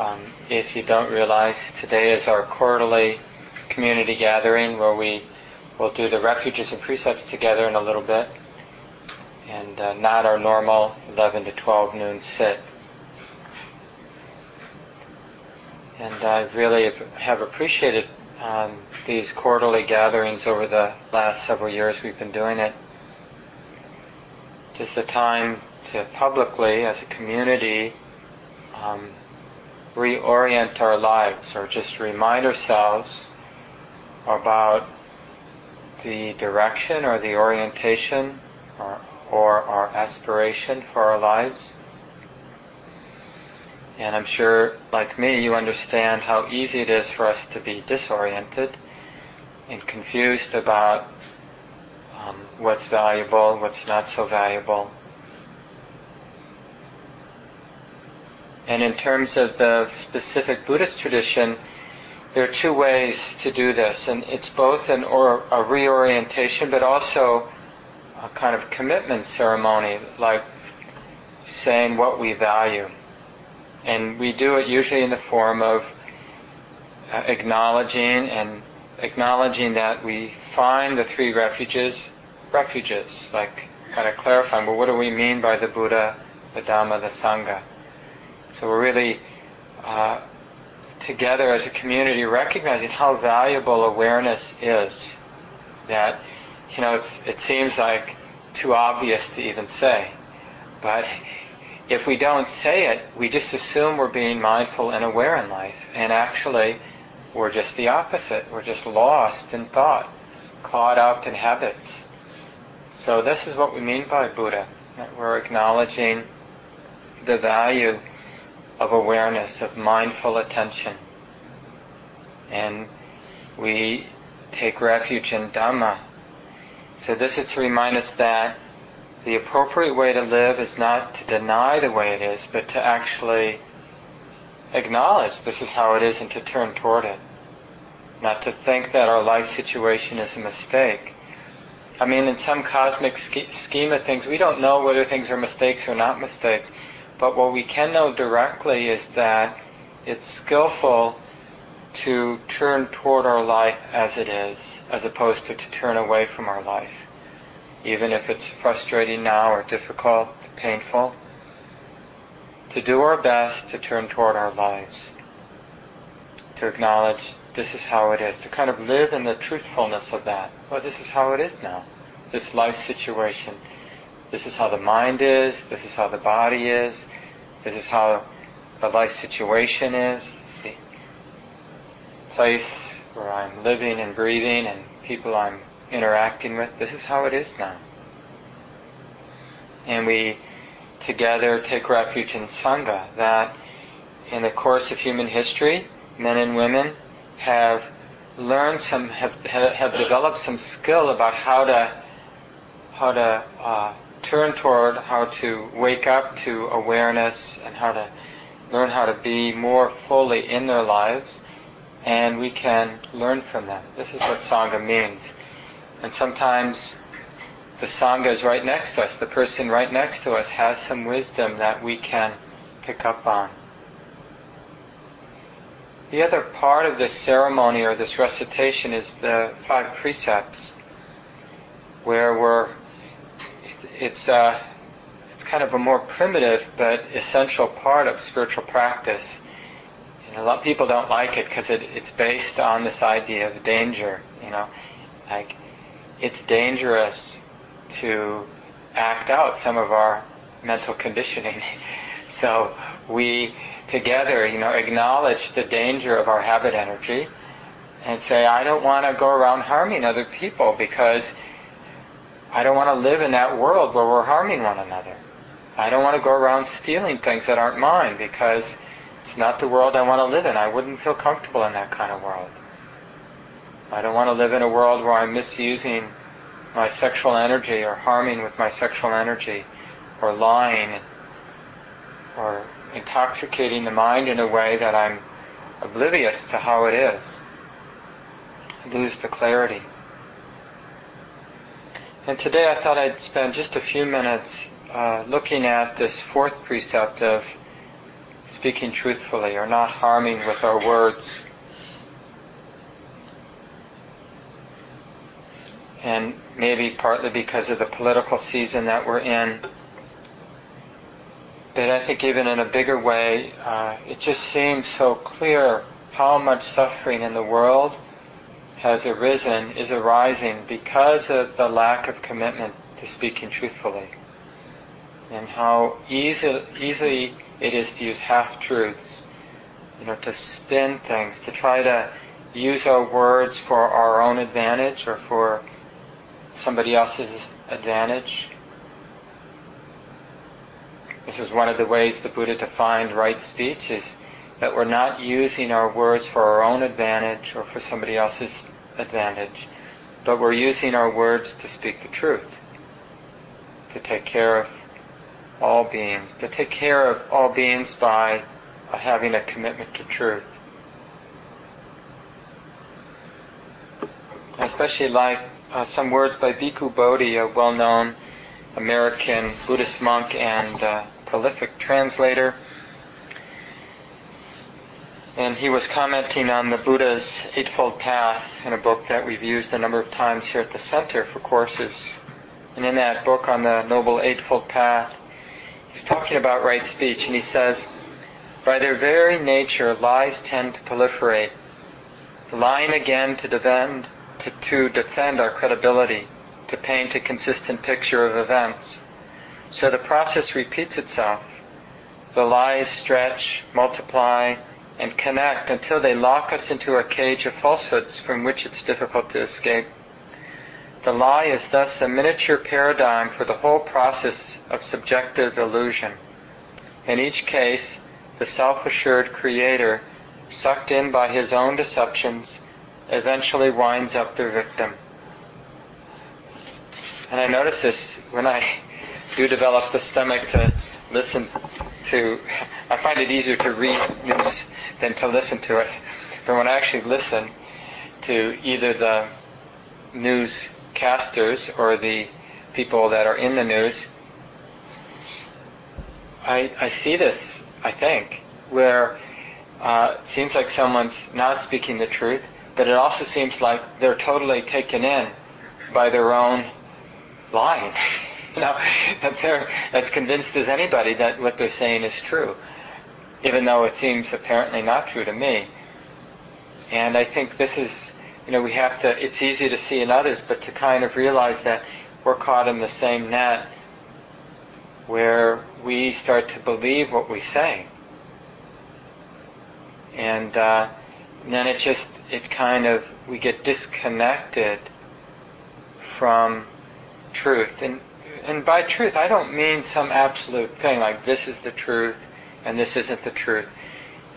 Um, if you don't realize, today is our quarterly community gathering where we will do the refuges and precepts together in a little bit, and uh, not our normal 11 to 12 noon sit. And I really have appreciated um, these quarterly gatherings over the last several years we've been doing it. Just a time to publicly, as a community, um, reorient our lives or just remind ourselves about the direction or the orientation or, or our aspiration for our lives. And I'm sure, like me, you understand how easy it is for us to be disoriented and confused about um, what's valuable, what's not so valuable. And in terms of the specific Buddhist tradition, there are two ways to do this, and it's both an or a reorientation, but also a kind of commitment ceremony, like saying what we value. And we do it usually in the form of uh, acknowledging and acknowledging that we find the three refuges refuges, like kind of clarifying, well, what do we mean by the Buddha, the Dhamma, the Sangha? So we're really uh, together as a community recognizing how valuable awareness is. That, you know, it seems like too obvious to even say. But if we don't say it, we just assume we're being mindful and aware in life. And actually, we're just the opposite. We're just lost in thought, caught up in habits. So this is what we mean by Buddha. That we're acknowledging the value of awareness, of mindful attention. And we take refuge in Dhamma. So this is to remind us that the appropriate way to live is not to deny the way it is, but to actually acknowledge this is how it is and to turn toward it. Not to think that our life situation is a mistake. I mean, in some cosmic scheme of things, we don't know whether things are mistakes or not mistakes. But what we can know directly is that it's skillful to turn toward our life as it is, as opposed to to turn away from our life. Even if it's frustrating now or difficult, painful, to do our best to turn toward our lives, to acknowledge this is how it is, to kind of live in the truthfulness of that. Well, this is how it is now, this life situation. This is how the mind is, this is how the body is, this is how the life situation is, the place where I'm living and breathing and people I'm interacting with. This is how it is now. And we together take refuge in Sangha, that in the course of human history, men and women have learned some, have, have developed some skill about how to, how to uh, turn toward how to wake up to awareness and how to learn how to be more fully in their lives, and we can learn from them. This is what Sangha means. And sometimes the Sangha is right next to us. The person right next to us has some wisdom that we can pick up on. The other part of this ceremony or this recitation is the five precepts, where we're it's uh, it's kind of a more primitive but essential part of spiritual practice. And a lot of people don't like it because it, it's based on this idea of danger. You know, like it's dangerous to act out some of our mental conditioning. so we together, you know, acknowledge the danger of our habit energy and say, I don't want to go around harming other people because I don't want to live in that world where we're harming one another. I don't want to go around stealing things that aren't mine because it's not the world I want to live in. I wouldn't feel comfortable in that kind of world. I don't want to live in a world where I'm misusing my sexual energy or harming with my sexual energy or lying or intoxicating the mind in a way that I'm oblivious to how it is. I lose the clarity. And today I thought I'd spend just a few minutes uh, looking at this fourth precept of speaking truthfully or not harming with our words. And maybe partly because of the political season that we're in. But I think even in a bigger way, uh, it just seems so clear how much suffering in the world has arisen, is arising because of the lack of commitment to speaking truthfully. And how easy, easy it is to use half-truths, you know, to spin things, to try to use our words for our own advantage or for somebody else's advantage. This is one of the ways the Buddha defined right speech is that we're not using our words for our own advantage or for somebody else's advantage, but we're using our words to speak the truth, to take care of all beings, to take care of all beings by having a commitment to truth. I especially like uh, some words by Bhikkhu Bodhi, a well-known American Buddhist monk and uh, prolific translator. And he was commenting on the Buddha's Eightfold Path in a book that we've used a number of times here at the center for courses. And in that book on the Noble Eightfold Path, he's talking about right speech, and he says, By their very nature, lies tend to proliferate, lying again to defend, to, to defend our credibility, to paint a consistent picture of events. So the process repeats itself. The lies stretch, multiply, and connect until they lock us into a cage of falsehoods from which it's difficult to escape. The lie is thus a miniature paradigm for the whole process of subjective illusion. In each case, the self-assured creator, sucked in by his own deceptions, eventually winds up the victim. And I notice this when I do develop the stomach to listen to, I find it easier to read news than to listen to it. But when I actually listen to either the newscasters or the people that are in the news, I, I see this, I think, where uh, it seems like someone's not speaking the truth, but it also seems like they're totally taken in by their own lying. you know, that they're as convinced as anybody that what they're saying is true, even though it seems apparently not true to me. And I think this is, you know, we have to, it's easy to see in others, but to kind of realize that we're caught in the same net where we start to believe what we say. And, uh, and then it just, it kind of, we get disconnected from truth. And, and by truth, I don't mean some absolute thing like this is the truth and this isn't the truth.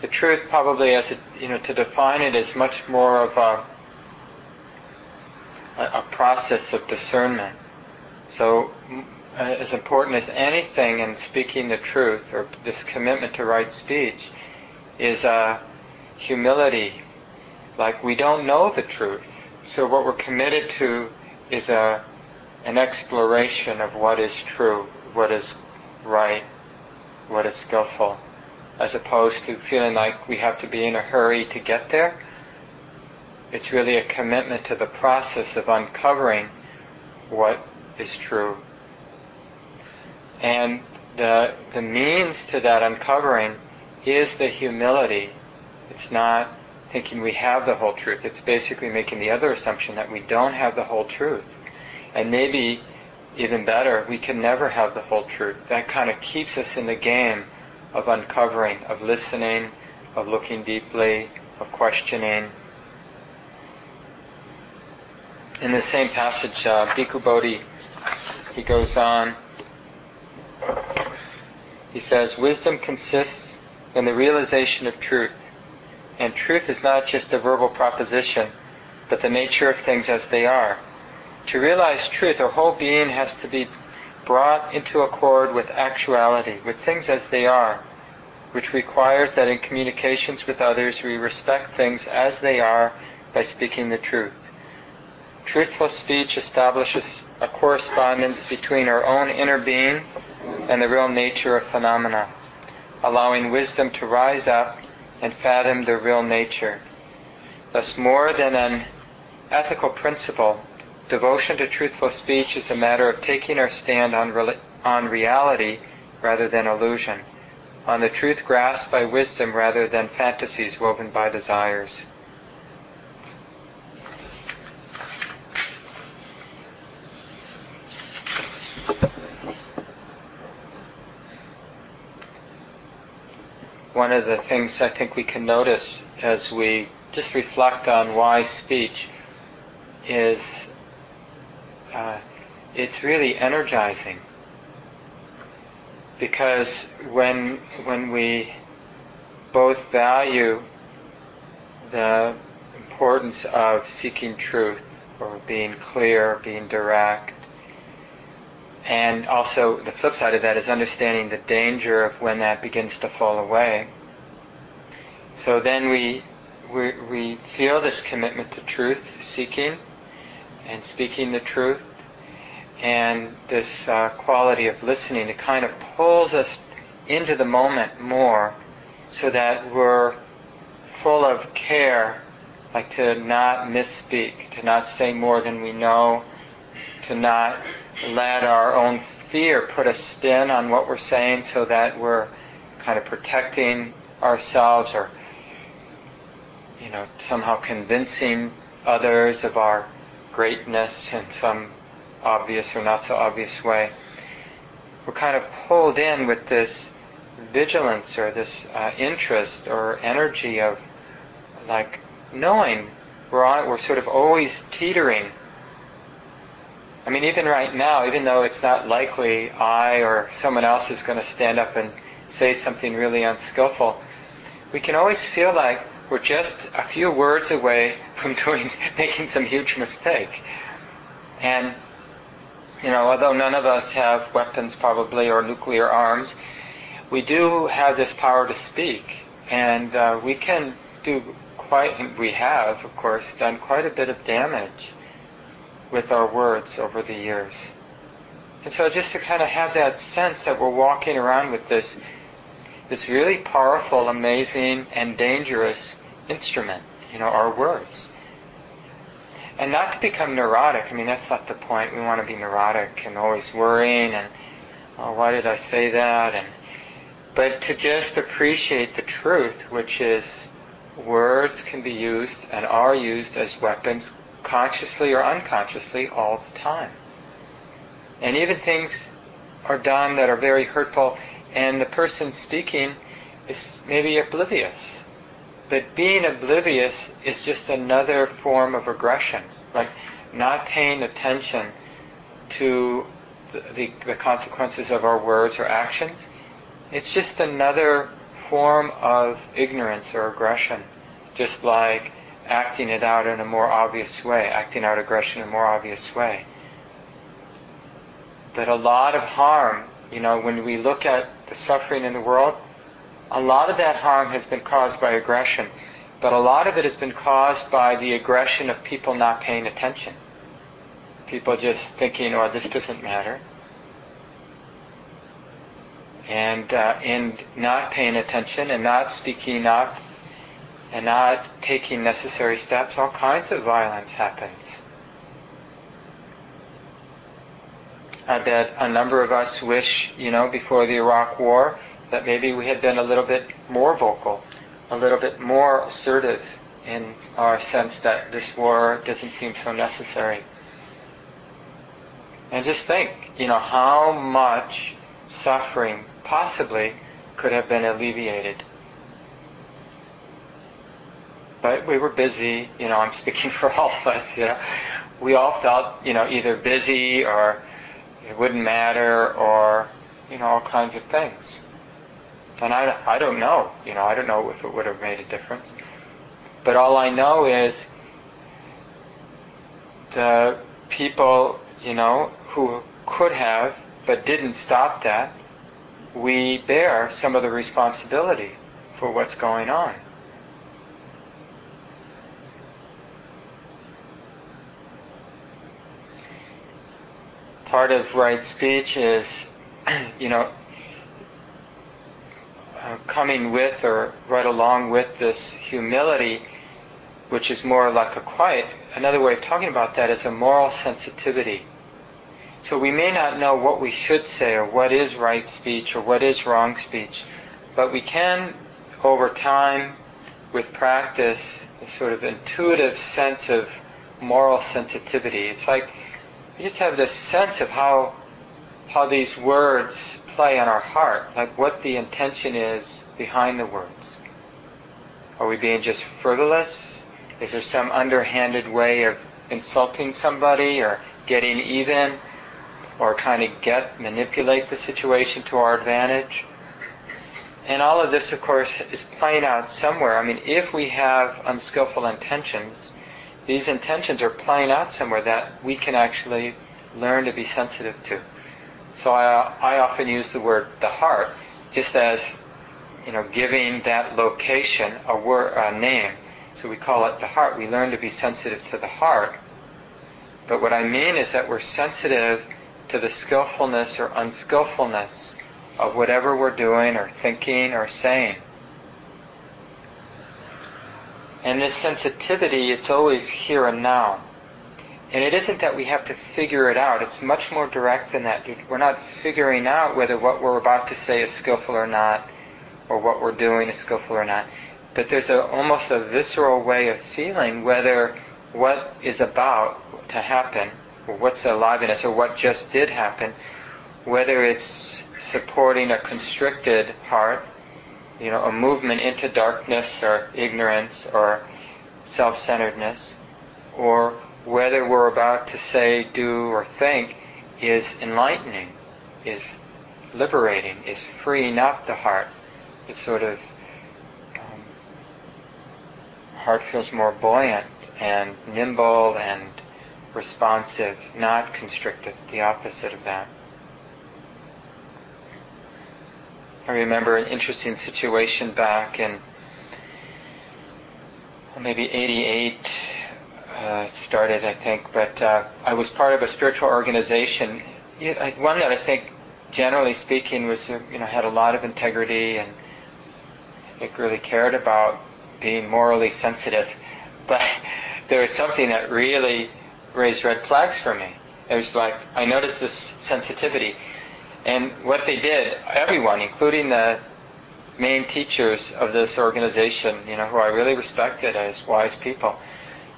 The truth probably as it, you know, to define it is much more of a, a process of discernment. So, uh, as important as anything in speaking the truth or this commitment to right speech is uh, humility. Like we don't know the truth. So what we're committed to is a an exploration of what is true, what is right, what is skillful, as opposed to feeling like we have to be in a hurry to get there. It's really a commitment to the process of uncovering what is true. And the, the means to that uncovering is the humility. It's not thinking we have the whole truth. It's basically making the other assumption that we don't have the whole truth. And maybe even better, we can never have the whole truth. That kind of keeps us in the game of uncovering, of listening, of looking deeply, of questioning. In the same passage, uh, Bhikkhu Bodhi, he goes on, he says, Wisdom consists in the realization of truth. And truth is not just a verbal proposition, but the nature of things as they are. To realize truth, our whole being has to be brought into accord with actuality, with things as they are, which requires that in communications with others we respect things as they are by speaking the truth. Truthful speech establishes a correspondence between our own inner being and the real nature of phenomena. allowing wisdom to rise up and fathom their real nature. Thus, more than an ethical principle, devotion to truthful speech is a matter of taking our stand on, re- on reality rather than illusion, on the truth grasped by wisdom rather than fantasies woven by desires. One of the things I think we can notice as we just reflect on wise speech is uh, it's really energizing because when when we both value the importance of seeking truth or being clear, being direct, and also the flip side of that is understanding the danger of when that begins to fall away. So then we we, we feel this commitment to truth seeking and speaking the truth. And this uh, quality of listening, it kind of pulls us into the moment more so that we're full of care, like to not misspeak, to not say more than we know, to not let our own fear put a spin on what we're saying so that we're kind of protecting ourselves or you know somehow convincing others of our greatness in some obvious or not so obvious way. We're kind of pulled in with this vigilance or this uh, interest or energy of like knowing we're on, we're sort of always teetering. I mean, even right now, even though it's not likely I or someone else is going to stand up and say something really unskillful, we can always feel like we're just a few words away from doing, making some huge mistake. And you know, although none of us have weapons probably or nuclear arms, we do have this power to speak, and uh, we can do quite. We have, of course, done quite a bit of damage with our words over the years. And so, just to kind of have that sense that we're walking around with this, this really powerful, amazing, and dangerous instrument, you know, our words and not to become neurotic. I mean, that's not the point. We want to be neurotic and always worrying and, oh, why did I say that? And, but to just appreciate the truth, which is words can be used and are used as weapons consciously or unconsciously all the time. And even things are done that are very hurtful and the person speaking is maybe oblivious but being oblivious is just another form of aggression, like not paying attention to the, the, the consequences of our words or actions. It's just another form of ignorance or aggression, just like acting it out in a more obvious way, acting out aggression in a more obvious way. But a lot of harm, you know, when we look at the suffering in the world, a lot of that harm has been caused by aggression, but a lot of it has been caused by the aggression of people not paying attention. People just thinking, oh, this doesn't matter. And uh, in not paying attention and not speaking up and not taking necessary steps, all kinds of violence happens. Uh, I bet a number of us wish, you know, before the Iraq War, that maybe we had been a little bit more vocal, a little bit more assertive in our sense that this war doesn't seem so necessary. And just think, you know, how much suffering possibly could have been alleviated. But we were busy, you know, I'm speaking for all of us, you know. We all felt, you know, either busy or it wouldn't matter or, you know, all kinds of things. And I, I don't know, you know, I don't know if it would have made a difference. But all I know is the people, you know, who could have but didn't stop that, we bear some of the responsibility for what's going on. Part of right speech is, you know, uh, coming with or right along with this humility, which is more like a quiet, another way of talking about that is a moral sensitivity. So we may not know what we should say or what is right speech or what is wrong speech, but we can, over time, with practice, a sort of intuitive sense of moral sensitivity. It's like we just have this sense of how how these words play on our heart, like what the intention is behind the words. Are we being just frivolous? Is there some underhanded way of insulting somebody or getting even or trying to get manipulate the situation to our advantage? And all of this, of course, is playing out somewhere. I mean, if we have unskillful intentions, these intentions are playing out somewhere that we can actually learn to be sensitive to. So I, I often use the word the heart just as, you know, giving that location a word, a name. So we call it the heart. We learn to be sensitive to the heart. But what I mean is that we're sensitive to the skillfulness or unskillfulness of whatever we're doing or thinking or saying. And this sensitivity, it's always here and now. And it isn't that we have to figure it out. It's much more direct than that. We're not figuring out whether what we're about to say is skillful or not, or what we're doing is skillful or not. But there's a, almost a visceral way of feeling whether what is about to happen, or what's aliveness, or what just did happen, whether it's supporting a constricted heart, you know, a movement into darkness or ignorance or self-centeredness, or whether we're about to say, do, or think is enlightening, is liberating, is freeing up the heart. It's sort of um, heart feels more buoyant and nimble and responsive, not constricted, the opposite of that. I remember an interesting situation back in maybe 88 uh, started, I think, but uh, I was part of a spiritual organization, one that I think, generally speaking, was uh, you know had a lot of integrity and I think really cared about being morally sensitive. But there was something that really raised red flags for me. It was like I noticed this sensitivity and what they did, everyone, including the main teachers of this organization, you know, who I really respected as wise people,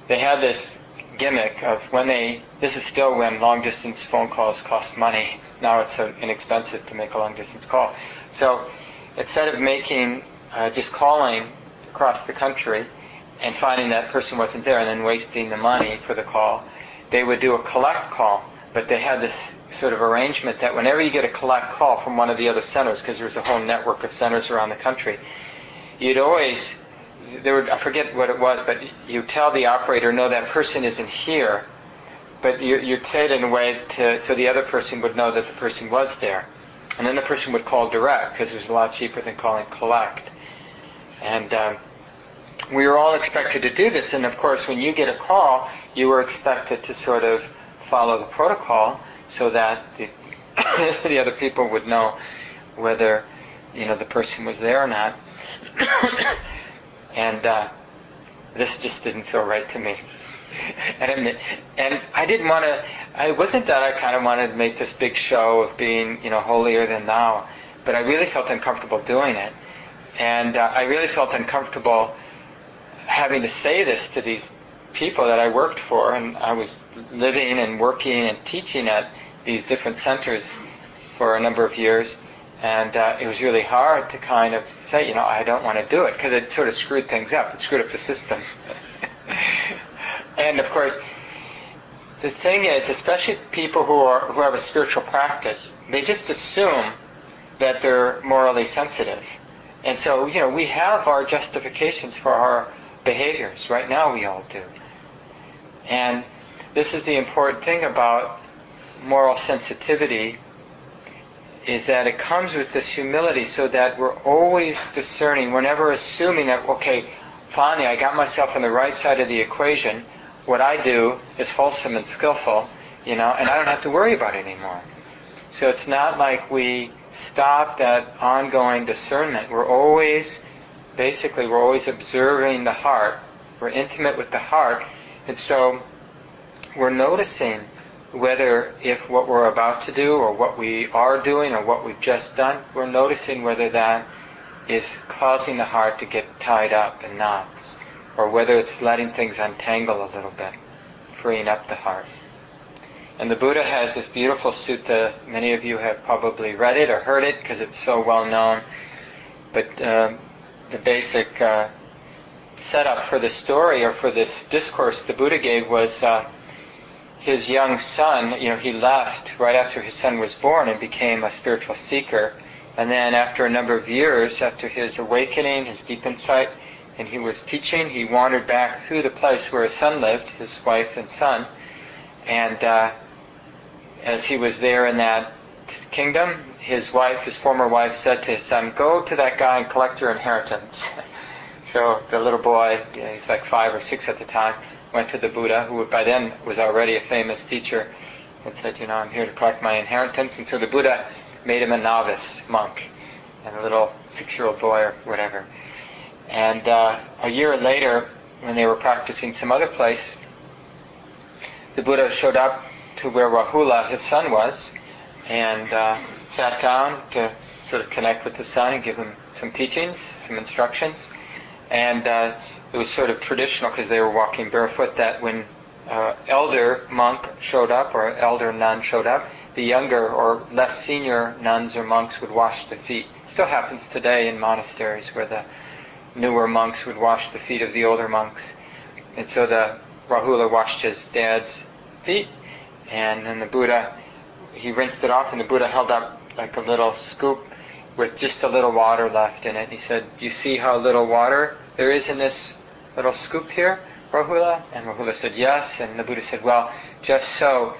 they had this gimmick of when they, this is still when long distance phone calls cost money. Now it's so inexpensive to make a long distance call. So instead of making, uh, just calling across the country and finding that person wasn't there and then wasting the money for the call, they would do a collect call. But they had this sort of arrangement that whenever you get a collect call from one of the other centers, because there's a whole network of centers around the country, you'd always there would, I forget what it was, but you tell the operator, no, that person isn't here, but you you say it in a way to so the other person would know that the person was there, and then the person would call direct because it was a lot cheaper than calling collect, and. Um, we were all expected to do this, and of course, when you get a call, you were expected to sort of follow the protocol so that the, the other people would know whether you know the person was there or not. and uh, this just didn't feel right to me. and and I didn't want to. I wasn't that I kind of wanted to make this big show of being you know holier than thou, but I really felt uncomfortable doing it, and uh, I really felt uncomfortable having to say this to these people that I worked for, and I was living and working and teaching at these different centers for a number of years, and uh, it was really hard to kind of say, you know, I don't want to do it because it sort of screwed things up. It screwed up the system. and of course, the thing is, especially people who are who have a spiritual practice, they just assume that they're morally sensitive. And so, you know, we have our justifications for our behaviors. Right now, we all do. And this is the important thing about moral sensitivity is that it comes with this humility so that we're always discerning, we're never assuming that, okay, finally I got myself on the right side of the equation, what I do is wholesome and skillful, you know, and I don't have to worry about it anymore. So it's not like we stop that ongoing discernment. We're always, basically, we're always observing the heart. We're intimate with the heart. And so we're noticing whether if what we're about to do or what we are doing or what we've just done, we're noticing whether that is causing the heart to get tied up in knots or whether it's letting things untangle a little bit, freeing up the heart. And the Buddha has this beautiful sutta. Many of you have probably read it or heard it because it's so well known. But uh, the basic uh, setup for the story or for this discourse the Buddha gave was uh, his young son. You know, he left right after his son was born and became a spiritual seeker. And then, after a number of years, after his awakening, his deep insight, and he was teaching, he wandered back through the place where his son lived, his wife and son, and uh, as he was there in that kingdom, his wife, his former wife, said to his son, Go to that guy and collect your inheritance. so the little boy, yeah, he's like five or six at the time, went to the Buddha, who by then was already a famous teacher, and said, You know, I'm here to collect my inheritance. And so the Buddha made him a novice monk, and a little six year old boy or whatever. And uh, a year later, when they were practicing some other place, the Buddha showed up to where Rahula, his son, was, and uh, sat down to sort of connect with the son and give him some teachings, some instructions. And uh, it was sort of traditional because they were walking barefoot that when uh, elder monk showed up or elder nun showed up, the younger or less senior nuns or monks would wash the feet. It still happens today in monasteries where the newer monks would wash the feet of the older monks. And so the Rahula washed his dad's feet and then the Buddha, he rinsed it off, and the Buddha held up like a little scoop with just a little water left in it. He said, Do you see how little water there is in this little scoop here, Rahula? And Rahula said, Yes. And the Buddha said, Well, just so.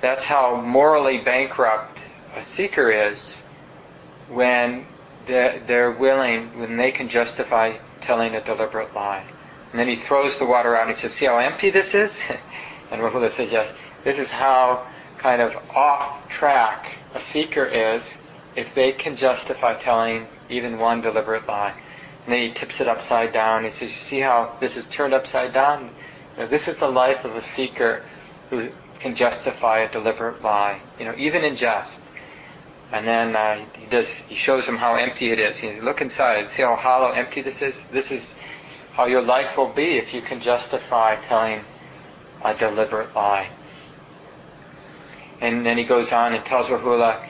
That's how morally bankrupt a seeker is when they're willing, when they can justify telling a deliberate lie. And then he throws the water out and he says, See how empty this is? and Rahula says, Yes. This is how kind of off track a seeker is if they can justify telling even one deliberate lie. And then he tips it upside down. He says, You see how this is turned upside down? You know, this is the life of a seeker who can justify a deliberate lie, you know, even in jest. And then uh, he does. He shows him how empty it is. He says, look inside. See how hollow, empty this is. This is how your life will be if you can justify telling a deliberate lie. And then he goes on and tells Rahula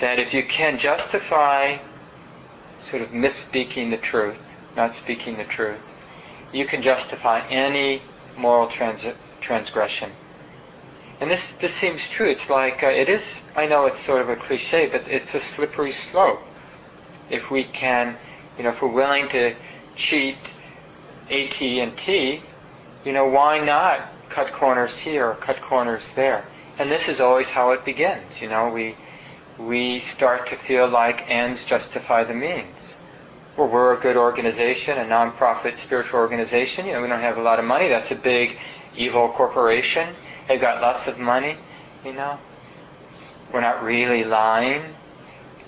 that if you can justify sort of misspeaking the truth, not speaking the truth, you can justify any moral trans- transgression. And this, this seems true. It's like, uh, it is, I know it's sort of a cliche, but it's a slippery slope. If we can, you know, if we're willing to cheat AT&T, you know, why not cut corners here or cut corners there? And this is always how it begins. You know, we we start to feel like ends justify the means. Well, we're a good organization, a nonprofit spiritual organization. You know, we don't have a lot of money. That's a big evil corporation. They've got lots of money. You know, we're not really lying,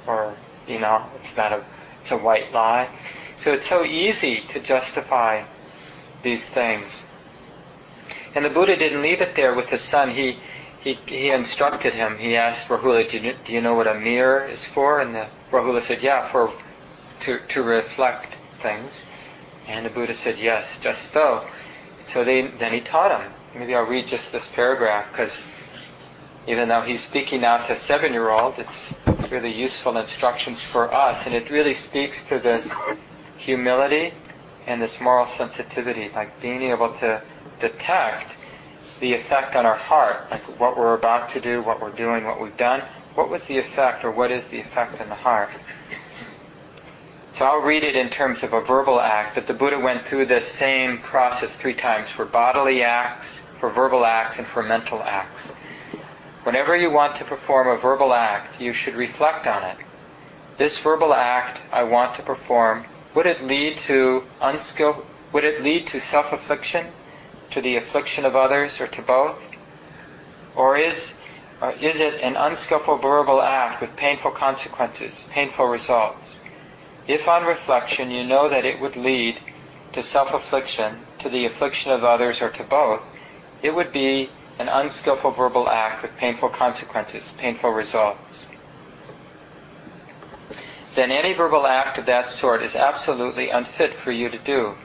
or you know, it's not a it's a white lie. So it's so easy to justify these things. And the Buddha didn't leave it there with his son. He he, he instructed him. He asked Rahula, do you, do you know what a mirror is for? And the, Rahula said, yeah, for to, to reflect things. And the Buddha said, yes, just so. So they, then he taught him. Maybe I'll read just this paragraph because even though he's speaking now to a seven-year-old, it's really useful instructions for us, and it really speaks to this humility and this moral sensitivity, like being able to detect the effect on our heart, like what we're about to do, what we're doing, what we've done. What was the effect, or what is the effect in the heart? So I'll read it in terms of a verbal act, but the Buddha went through this same process three times for bodily acts, for verbal acts, and for mental acts. Whenever you want to perform a verbal act, you should reflect on it. This verbal act I want to perform, would it lead to unskill, would it lead to self-affliction? To the affliction of others or to both? Or is Or is it an unskillful verbal act with painful consequences, painful results? If on reflection you know that it would lead to self-affliction, to the affliction of others, or to both, it would be an unskillful verbal act with painful consequences, painful results. Then any verbal act of that sort is absolutely unfit for you to do.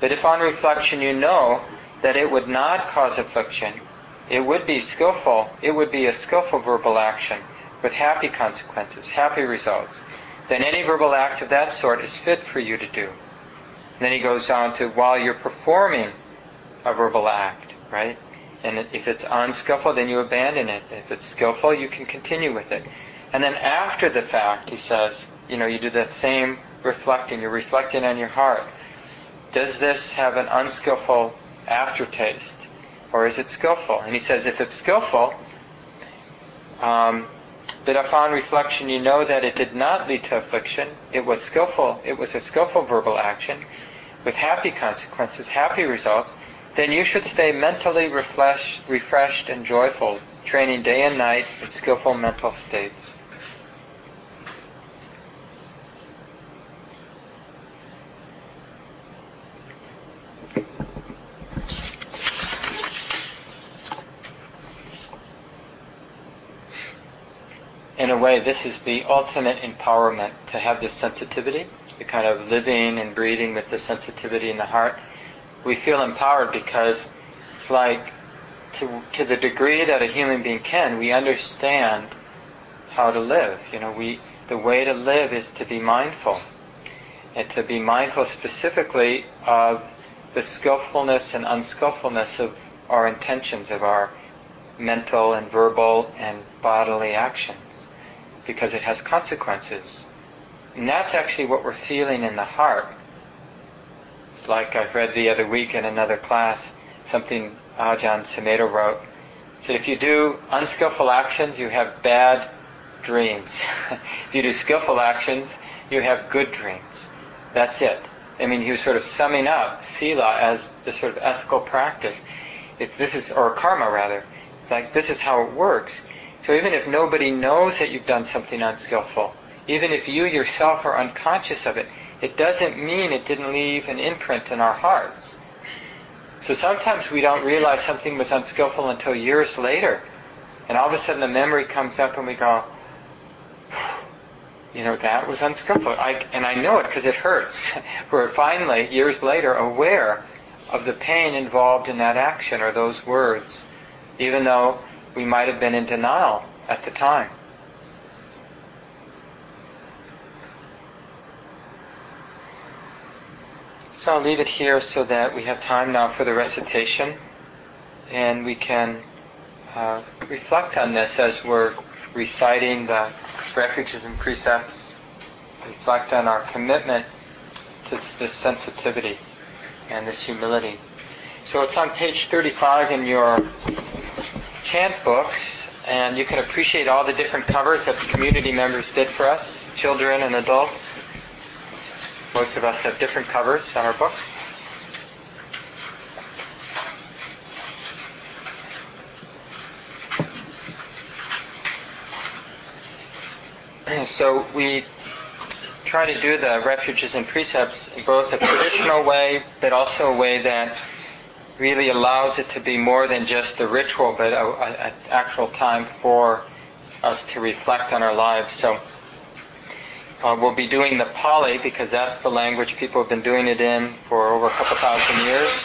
But if on reflection you know that it would not cause affliction, it would be skillful, it would be a skillful verbal action with happy consequences, happy results, then any verbal act of that sort is fit for you to do. And then he goes on to while you're performing a verbal act, right? And if it's unskillful, then you abandon it. If it's skillful, you can continue with it. And then after the fact, he says, you know, you do that same reflecting. You're reflecting on your heart. Does this have an unskillful aftertaste? Or is it skillful? And he says, if it's skillful, um, but upon reflection you know that it did not lead to affliction, it was skillful, it was a skillful verbal action with happy consequences, happy results, then you should stay mentally refresh, refreshed and joyful, training day and night in skillful mental states. In a way, this is the ultimate empowerment to have this sensitivity, the kind of living and breathing with the sensitivity in the heart. We feel empowered because it's like, to, to the degree that a human being can, we understand how to live. You know, we, the way to live is to be mindful. And to be mindful specifically of the skillfulness and unskillfulness of our intentions, of our mental and verbal and bodily actions because it has consequences. And that's actually what we're feeling in the heart. It's like I read the other week in another class something Ajahn Sumedho wrote. Said if you do unskillful actions, you have bad dreams. if you do skillful actions, you have good dreams. That's it. I mean, he was sort of summing up sila as the sort of ethical practice. If this is, or karma rather, like this is how it works. So even if nobody knows that you've done something unskillful, even if you yourself are unconscious of it, it doesn't mean it didn't leave an imprint in our hearts. So sometimes we don't realize something was unskillful until years later. And all of a sudden the memory comes up and we go, you know, that was unskillful. I, and I know it because it hurts. We're finally, years later, aware of the pain involved in that action or those words, even though we might have been in denial at the time. So I'll leave it here so that we have time now for the recitation and we can uh, reflect on this as we're reciting the refuges and precepts, reflect on our commitment to this sensitivity and this humility. So it's on page 35 in your chant books, and you can appreciate all the different covers that the community members did for us, children and adults. Most of us have different covers on our books. So we try to do the refuges and precepts in both a traditional way, but also a way that really allows it to be more than just a ritual, but an actual time for us to reflect on our lives. So uh, we'll be doing the Pali because that's the language people have been doing it in for over a couple thousand years.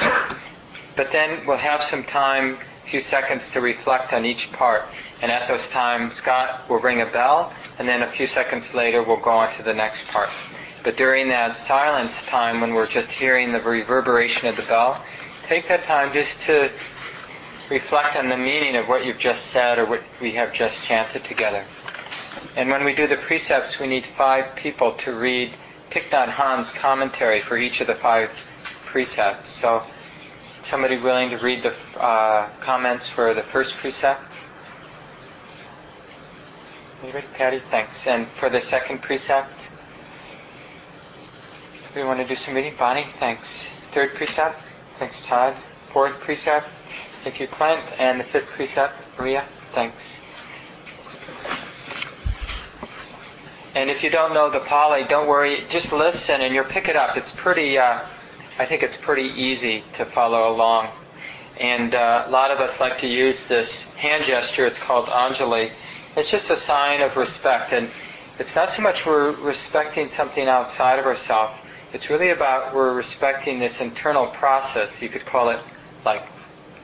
But then we'll have some time, a few seconds to reflect on each part. And at those times, Scott will ring a bell, and then a few seconds later, we'll go on to the next part. But during that silence time, when we're just hearing the reverberation of the bell, take that time just to reflect on the meaning of what you've just said or what we have just chanted together. And when we do the precepts, we need five people to read Thich Nhat Hanh's commentary for each of the five precepts. So, somebody willing to read the uh, comments for the first precept? Anybody? Patty? Thanks. And for the second precept? Somebody want to do some reading? Bonnie? Thanks. Third precept? Thanks, Todd. Fourth precept, Thank you Clint. and the fifth precept, Maria. Thanks. And if you don't know the Pali, don't worry. Just listen, and you'll pick it up. It's pretty. Uh, I think it's pretty easy to follow along. And uh, a lot of us like to use this hand gesture. It's called Anjali. It's just a sign of respect, and it's not so much we're respecting something outside of ourselves it's really about we're respecting this internal process. You could call it, like,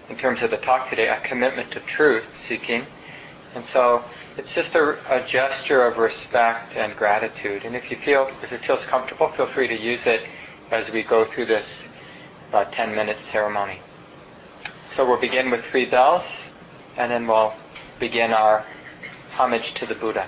in terms of the talk today, a commitment to truth seeking. And so it's just a, a, gesture of respect and gratitude. And if you feel, if it feels comfortable, feel free to use it as we go through this uh, about 10 minute ceremony. So we'll begin with three bells, and then we'll begin our homage to the Buddha.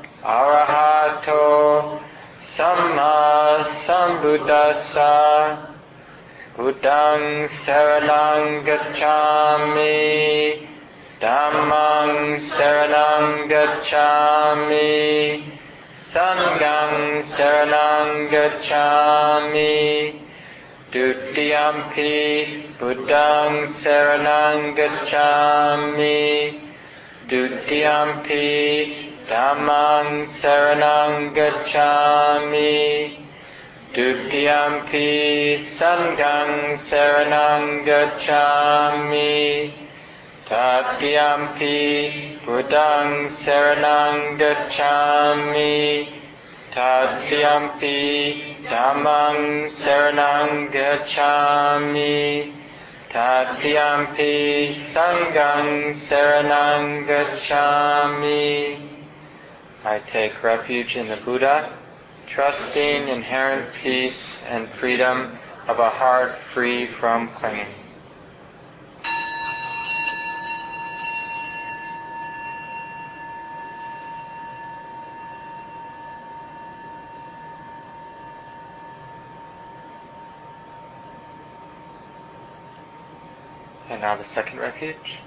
Sambuddhassa Buddhang Saranang Gacchami Dhammang Saranang Gacchami Sanghang Saranang Gacchami Dutiyampi Buddhang Saranang Gacchami Dutiyampi Dhammang Saranang Gacchami Dutiyampi Sanghang Saranang Gacchami Tatyampi Buddhang Saranang Gacchami Tatyampi Dhammang Saranang Gacchami Tatyampi Sanghang Saranang Gacchami I take refuge in the Buddha, trusting inherent peace and freedom of a heart free from clinging. And now the second refuge.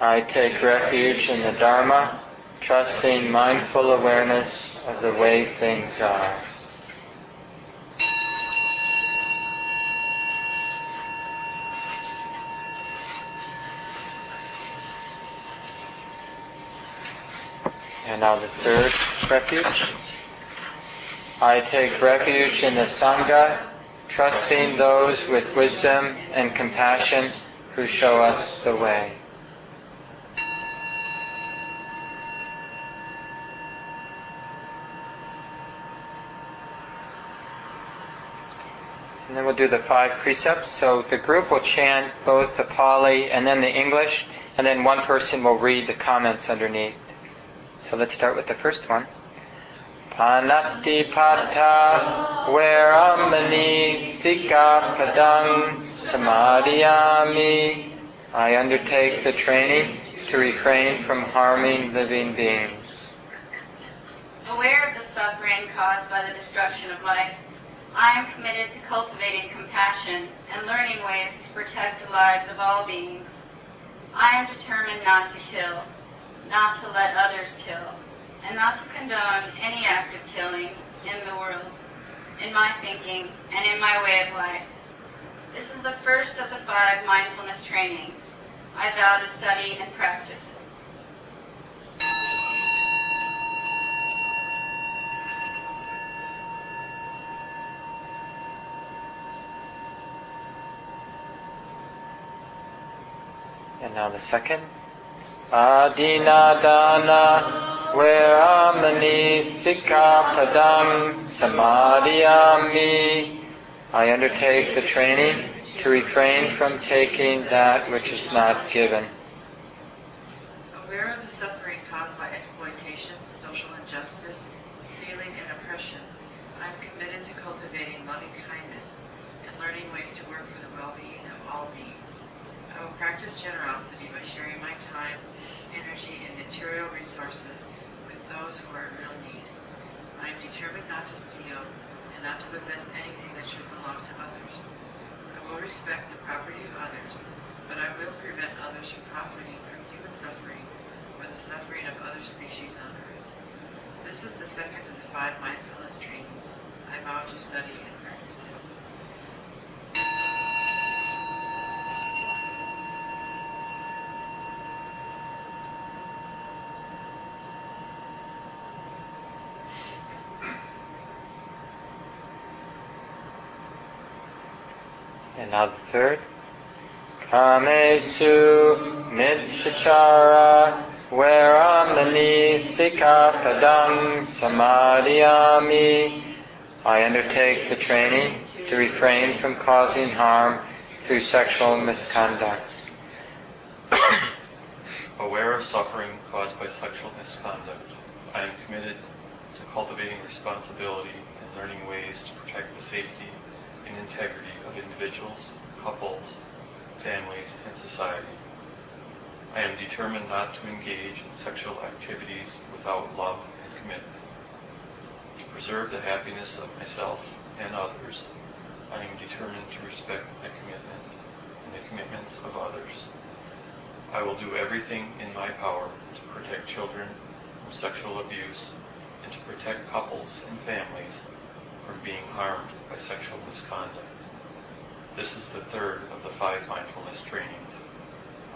I take refuge in the Dharma, trusting mindful awareness of the way things are. And now the third refuge. I take refuge in the Sangha, trusting those with wisdom and compassion who show us the way. And then we'll do the five precepts. So the group will chant both the Pali and then the English, and then one person will read the comments underneath. So let's start with the first one. Panatipata Veramani Sika Padang Samadhiyami. I undertake the training to refrain from harming living beings. Aware of the suffering caused by the destruction of life, I am committed to cultivating compassion and learning ways to protect the lives of all beings. I am determined not to kill, not to let others kill, and not to condone any act of killing in the world, in my thinking, and in my way of life. This is the first of the five mindfulness trainings. I vow to study and practice And now the second. Adinadana Veramani Sikapadam Samadhyami. I undertake the training to refrain from taking that which is not given. Aware of the suffering caused by exploitation, social injustice, stealing, and oppression, I am committed to cultivating loving kindness and learning ways to work for the well-being of all beings. I will practice generosity by sharing my time, energy, and material resources with those who are in real need. I am determined not to steal and not to possess anything that should belong to others. I will respect the property of others, but I will prevent others from profiting from human suffering or the suffering of other species on earth. This is the second of the five mindfulness trainings I vow to study and practice it. The third. Kamesu Mitchachara Varamani Sikapadang Samadhyami. I undertake the training to refrain from causing harm through sexual misconduct. Aware of suffering caused by sexual misconduct, I am committed to cultivating responsibility and learning ways to protect the safety and integrity of individuals, couples, families, and society. I am determined not to engage in sexual activities without love and commitment. To preserve the happiness of myself and others, I am determined to respect my commitments and the commitments of others. I will do everything in my power to protect children from sexual abuse and to protect couples and families from being harmed by sexual misconduct. This is the third of the five mindfulness trainings.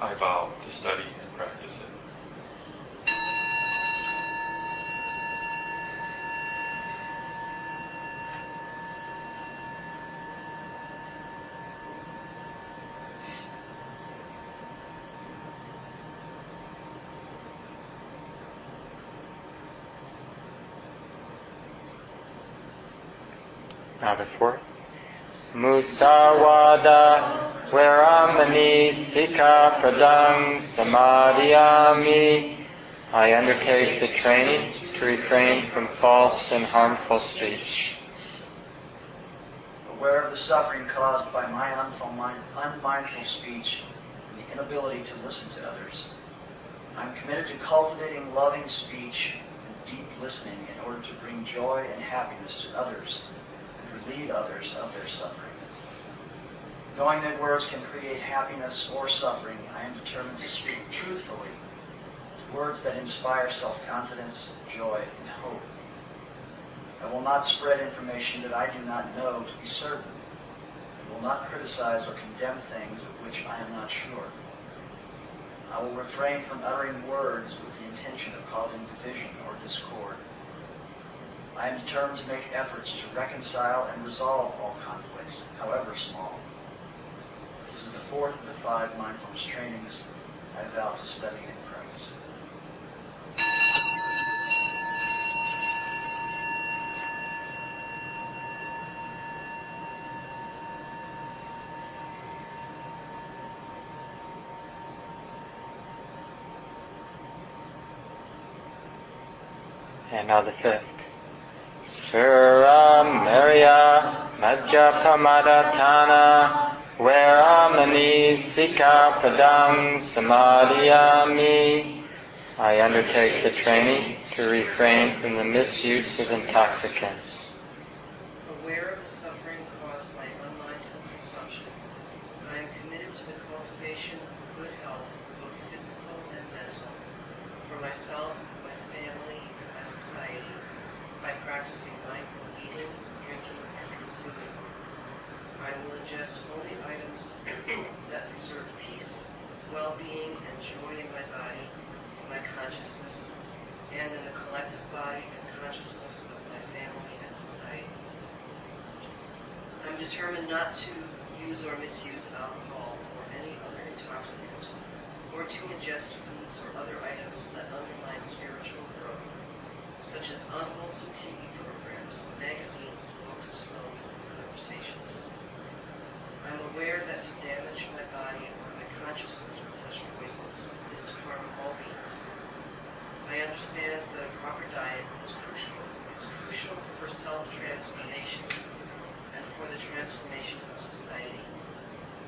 I vow to study and practice it. Now the fourth. Musawada Varamani Sika Pradang Samadhyami. I undertake the training to refrain from false and harmful speech. Aware of the suffering caused by my unmindful speech and the inability to listen to others, I am committed to cultivating loving speech and deep listening in order to bring joy and happiness to others relieve others of their suffering. Knowing that words can create happiness or suffering, I am determined to speak truthfully, words that inspire self-confidence, joy, and hope. I will not spread information that I do not know to be certain. I will not criticize or condemn things of which I am not sure. I will refrain from uttering words with the intention of causing division or discord. I am determined to make efforts to reconcile and resolve all conflicts, however small. This is the fourth of the five mindfulness trainings I vow to study and practice. And now the fifth. Sura Maria Majjapamadatana Varamani Sika Padang Samadhyami. I undertake the training to refrain from the misuse of intoxicants. Aware of the suffering caused by unmindful consumption, I am committed to the cultivation of good health, both physical and mental, for myself, my family, and my society, by practicing mindful eating, drinking, and consuming. I will ingest only items that preserve peace, well-being, and joy in my body, my consciousness, and in the collective body and consciousness of my family and society. I'm determined not to use or misuse alcohol or any other intoxicant, or to ingest foods or other items that undermine spiritual such as unwholesome TV programs, magazines, books, films, and conversations. I'm aware that to damage my body or my consciousness with such voices is to harm all beings. I understand that a proper diet is crucial. It's crucial for self-transformation and for the transformation of society.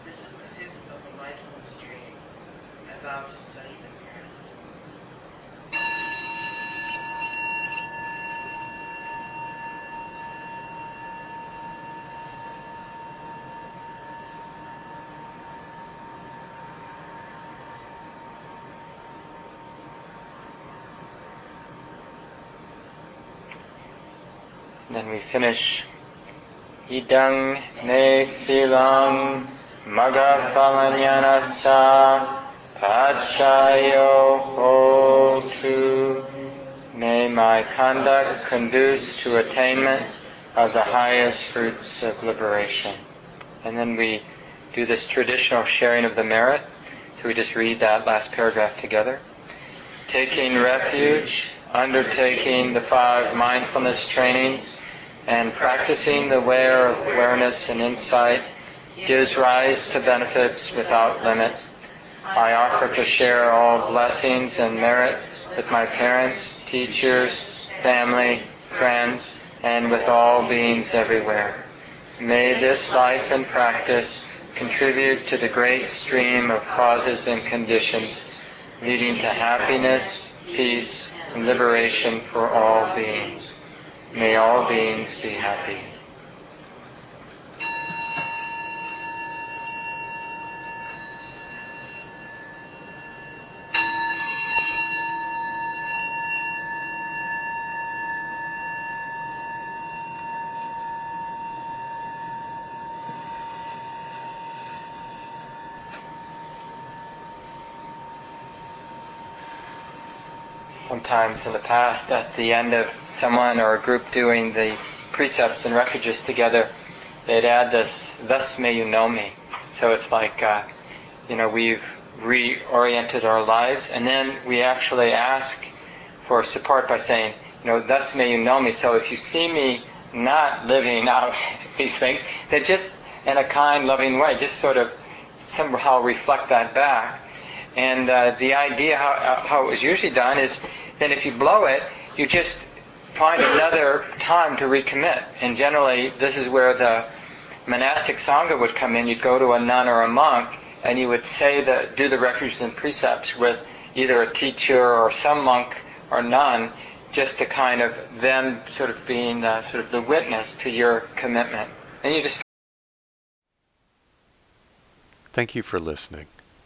This is the fifth of the mindfulness trainings. I vow to study them. Then we finish. Idang ne silang magaphalanyanasa pachayo hotu. May my conduct conduce to attainment of the highest fruits of liberation. And then we do this traditional sharing of the merit. So we just read that last paragraph together. Taking refuge, undertaking the five mindfulness trainings, and practicing the of awareness and insight gives rise to benefits without limit. I offer to share all blessings and merit with my parents, teachers, family, friends, and with all beings everywhere. May this life and practice contribute to the great stream of causes and conditions leading to happiness, peace, and liberation for all beings. May all beings be happy. Sometimes in the past at the end of someone or a group doing the precepts and refuges together, they'd add this, thus may you know me. So it's like, uh, you know, we've reoriented our lives and then we actually ask for support by saying, you know, thus may you know me. So if you see me not living out these things, then just in a kind, loving way, just sort of somehow reflect that back. And uh, the idea how, how it was usually done is then if you blow it, you just find another time to recommit. And generally, this is where the monastic sangha would come in. You'd go to a nun or a monk, and you would say the do the refuges and precepts with either a teacher or some monk or nun, just to kind of them sort of being the, sort of the witness to your commitment. And you just. Thank you for listening.